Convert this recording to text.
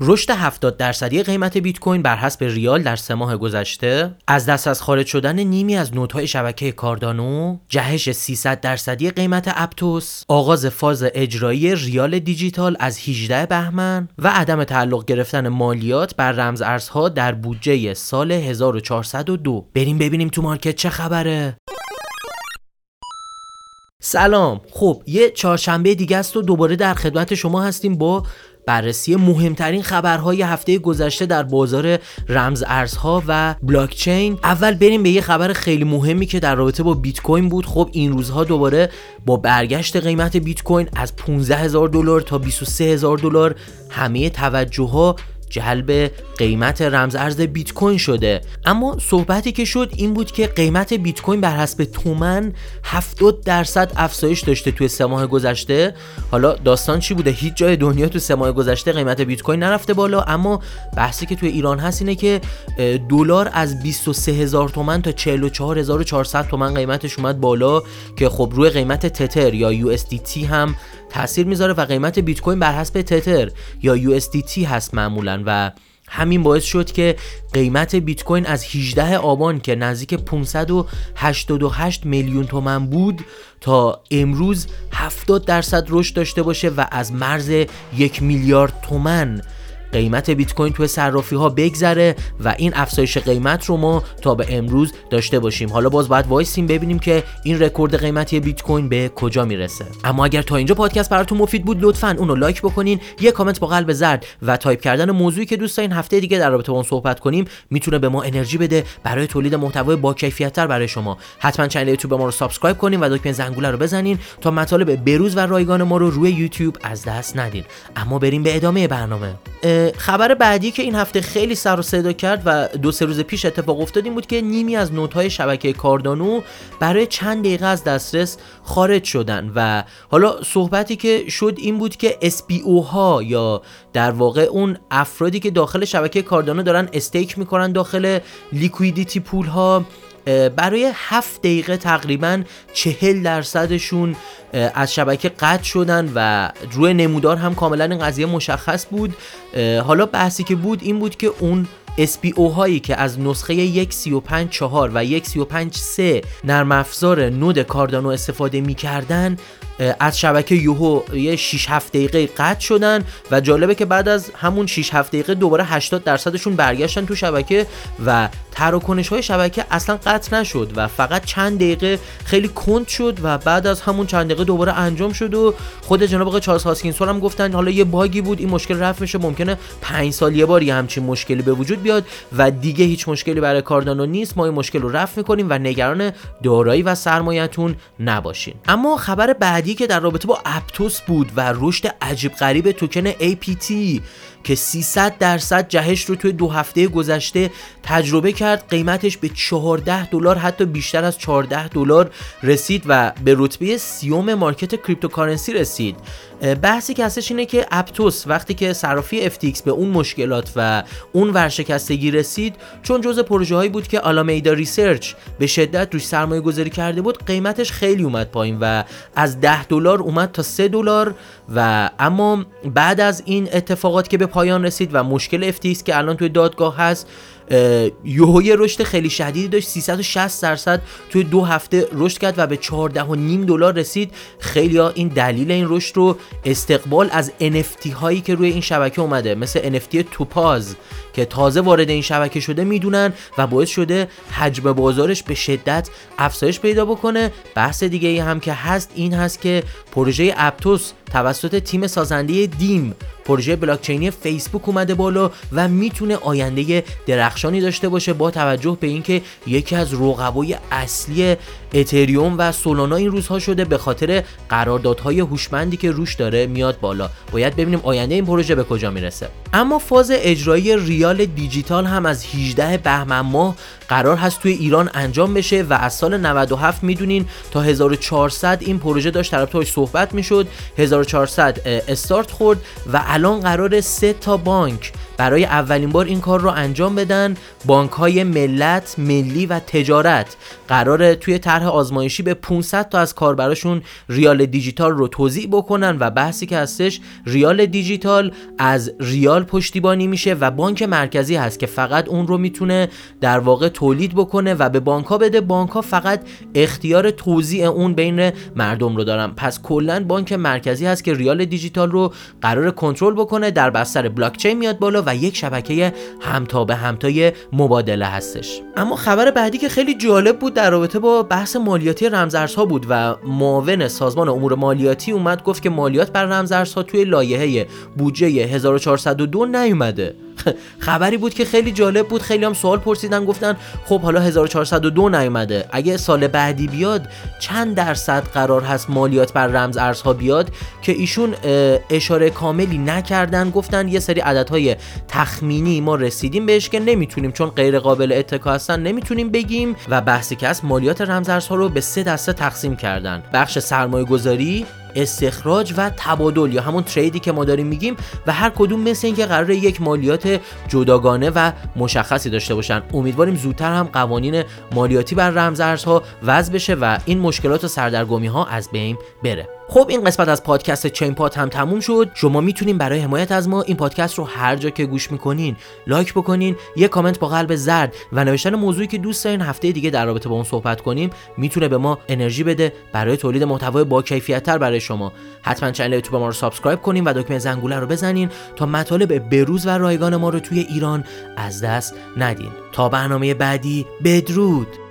رشد 70 درصدی قیمت بیت کوین بر حسب ریال در سه ماه گذشته از دست از خارج شدن نیمی از نودهای شبکه کاردانو جهش 300 درصدی قیمت اپتوس آغاز فاز اجرایی ریال دیجیتال از 18 بهمن و عدم تعلق گرفتن مالیات بر رمز ارزها در بودجه سال 1402 بریم ببینیم تو مارکت چه خبره. سلام. خب یه چهارشنبه دیگه است و دوباره در خدمت شما هستیم با بررسی مهمترین خبرهای هفته گذشته در بازار رمز ارزها و بلاکچین. اول بریم به یه خبر خیلی مهمی که در رابطه با بیت کوین بود. خب این روزها دوباره با برگشت قیمت بیت کوین از 15 هزار دلار تا 23 هزار دلار همه توجه ها جلب قیمت رمز ارز بیت کوین شده. اما صحبتی که شد این بود که قیمت بیت کوین بر حسب تومن 70 درصد افزایش داشته توی سه ماه گذشته. حالا داستان چی بوده؟ هیچ جای دنیا تو سه ماه گذشته قیمت بیت کوین نرفته بالا اما بحثی که توی ایران هست اینه که دلار از 23 هزار تومن تا 44400 تومن قیمتش اومد بالا که خب روی قیمت تتر یا یو هم تاثیر می‌ذاره و قیمت بیت کوین بر حسب تتر یا یو هست معمولا. و همین باعث شد که قیمت بیت کوین از 18 آبان که نزدیک 588 میلیون تومن بود تا امروز 70 درصد رشد داشته باشه و از مرز یک میلیارد تومن قیمت بیت کوین توی صرافی ها بگذره و این افزایش قیمت رو ما تا به امروز داشته باشیم. حالا باز باید وایسیم ببینیم که این رکورد قیمتی بیت کوین به کجا می‌رسه. اما اگر تا اینجا پادکست براتون مفید بود لطفا اونو لایک بکنین یه کامنت با قلب زرد و تایپ کردن موضوعی که دوست دارین هفته دیگه در رابطه با اون صحبت کنیم می‌تونه به ما انرژی بده برای تولید محتوای با کیفیت برای شما. حتما کانال یوتیوب ما رو subscribe کنین و دکمه زنگوله رو بزنین تا مطالب بروز و رایگان ما رو روی یوتیوب از دست ندین. اما بریم به ادامه برنامه. خبر بعدی که این هفته خیلی سر و صدا کرد و دو سه روز پیش اتفاق افتاد این بود که نیمی از نودهای شبکه کاردانو برای چند دقیقه از دسترس خارج شدن و حالا صحبتی که شد این بود که SPO ها یا در واقع اون افرادی که داخل شبکه کاردانو دارن استیک می‌کنن داخل لیکویدیتی پول ها برای هفت دقیقه تقریبا چهل درصدشون از شبکه قطع شدن و روی نمودار هم کاملا این قضیه مشخص بود. حالا بحثی که بود این بود که اون SPO هایی که از نسخه 1.35.4 و 1.35.3 نرم افزار نود کاردانو استفاده می‌کردن از شبکه یوهو یه 6 7 دقیقه قطع شدن و جالبه که بعد از همون 6 7 دقیقه دوباره 80 درصدشون برگشتن تو شبکه و تراکنش های شبکه اصلا قطع نشد و فقط چند دقیقه خیلی کند شد و بعد از همون چند دقیقه دوباره انجام شد و خود جناب آقای چارلز هاسکینسون هم گفتن حالا یه باگی بود این مشکل رفع میشه ممکنه 5 سال یه بار یه همچین مشکلی به وجود بیاد و دیگه هیچ مشکلی برای کاردانو نیست ما این مشکل رو رفع می‌کنیم و نگران دارایی و سرمایه‌تون نباشین. اما خبر بعدی که در رابطه با اپتوس بود و رشد عجیب غریب توکن APT که 300 درصد جهش رو توی دو هفته گذشته تجربه کرد قیمتش به 14 دلار حتی بیشتر از 14 دلار رسید و به رتبه سیوم market cryptocurrency رسید. بحثی که هستش اینه که اپتوس وقتی که صرافی FTX به اون مشکلات و اون ورشکستگی رسید چون جزء پروژه هایی بود که Alameda Research به شدت روش سرمایه گذاری کرده بود قیمتش خیلی اومد پایین و از 10 دلار اومد تا 3 دلار و اما بعد از این اتفاقات که به پایان رسید و مشکل FTX که الان توی دادگاه هست یوهوی رشد خیلی شدیدی داشت 360 درصد توی دو هفته رشد کرد و به 14 و نیم دلار رسید. خیلی این دلیل این رشد رو استقبال از NFT هایی که روی این شبکه اومده مثل NFT توپاز که تازه وارد این شبکه شده می‌دونن و باعث شده حجم بازارش به شدت افزایش پیدا بکنه. بحث دیگه ای هم که هست این هست که پروژه اپتوس توسط تیم سازنده دیم پروژه بلاکچینی فیسبوک اومده بالا و می‌تونه آینده درخشانی داشته باشه با توجه به اینکه یکی از رقبای اصلی اتریوم و سولانا این روزها شده به خاطر قراردادهای هوشمندی که روش داره میاد بالا. باید ببینیم آینده این پروژه به کجا می‌رسه. اما فاز اجرایی ریال دیجیتال هم از 18 بهمن ماه قرار هست توی ایران انجام بشه و از سال 97 می‌دونین تا 1400 این پروژه داشت طرف صحبت می‌شد. 1400 استارت خورد و الان قرار سه تا بانک برای اولین بار این کار رو انجام بدن. بانک های ملت ملی و تجارت. قراره توی طرح آزمایشی به 500 تا از کاربراشون ریال دیجیتال رو توضیح بکنن و بحثی که هستش ریال دیجیتال از ریال پشتیبانی میشه و بانک مرکزی هست که فقط اون رو می‌تونه در واقع تولید بکنه و به بانک ها بده. بانک ها فقط اختیار توزیع اون بین مردم رو دارن. پس کلا بانک مرکزی هست که ریال دیجیتال رو قرار کنترل بکنه در بستر بلاک چین میاد بالا و یک شبکه همتا به همتای مبادله هستش. اما خبر بعدی که خیلی جالب بود در رابطه با بحث مالیاتی رمزارزها بود و معاون سازمان امور مالیاتی اومد گفت که مالیات بر رمزارزها توی لایحه بودجه 1402 نیومده. خبری بود که خیلی جالب بود. خیلی هم سوال پرسیدن گفتن خب حالا 1402 نیومده. اگه سال بعدی بیاد چند درصد قرار هست مالیات بر رمز ارزها بیاد؟ که ایشون اشاره کاملی نکردن. گفتن یه سری عددهای تخمینی ما رسیدیم بهش که نمی‌تونیم چون غیر قابل اتکا هستن نمی‌تونیم بگیم. و بحثی که از مالیات رمز ارزها رو به سه دسته تقسیم کردن. بخش سرمایه گذاری استخراج و تبادل یا همون تریدی که ما داریم میگیم و هر کدوم مثل اینکه قرار یک مالیات جداگانه و مشخصی داشته باشن. امیدواریم زودتر هم قوانین مالیاتی بر رمزارزها وضع بشه و این مشکلات و سردرگمی ها از بین بره. خب این قسمت از پادکست چین پاد هم تموم شد. شما می‌تونین برای حمایت از ما این پادکست رو هر جا که گوش می‌کنین لایک بکنین یه کامنت با قلب زرد و نوشتن موضوعی که دوست دارین هفته دیگه در رابطه با اون صحبت کنیم می‌تونه به ما انرژی بده برای تولید محتوای با کیفیت تر برای شما. حتما channel یوتیوب ما رو subscribe کنین و دکمه زنگوله رو بزنین تا مطالب بروز و رایگان ما رو توی ایران از دست ندین. تا برنامه بعدی بدرود!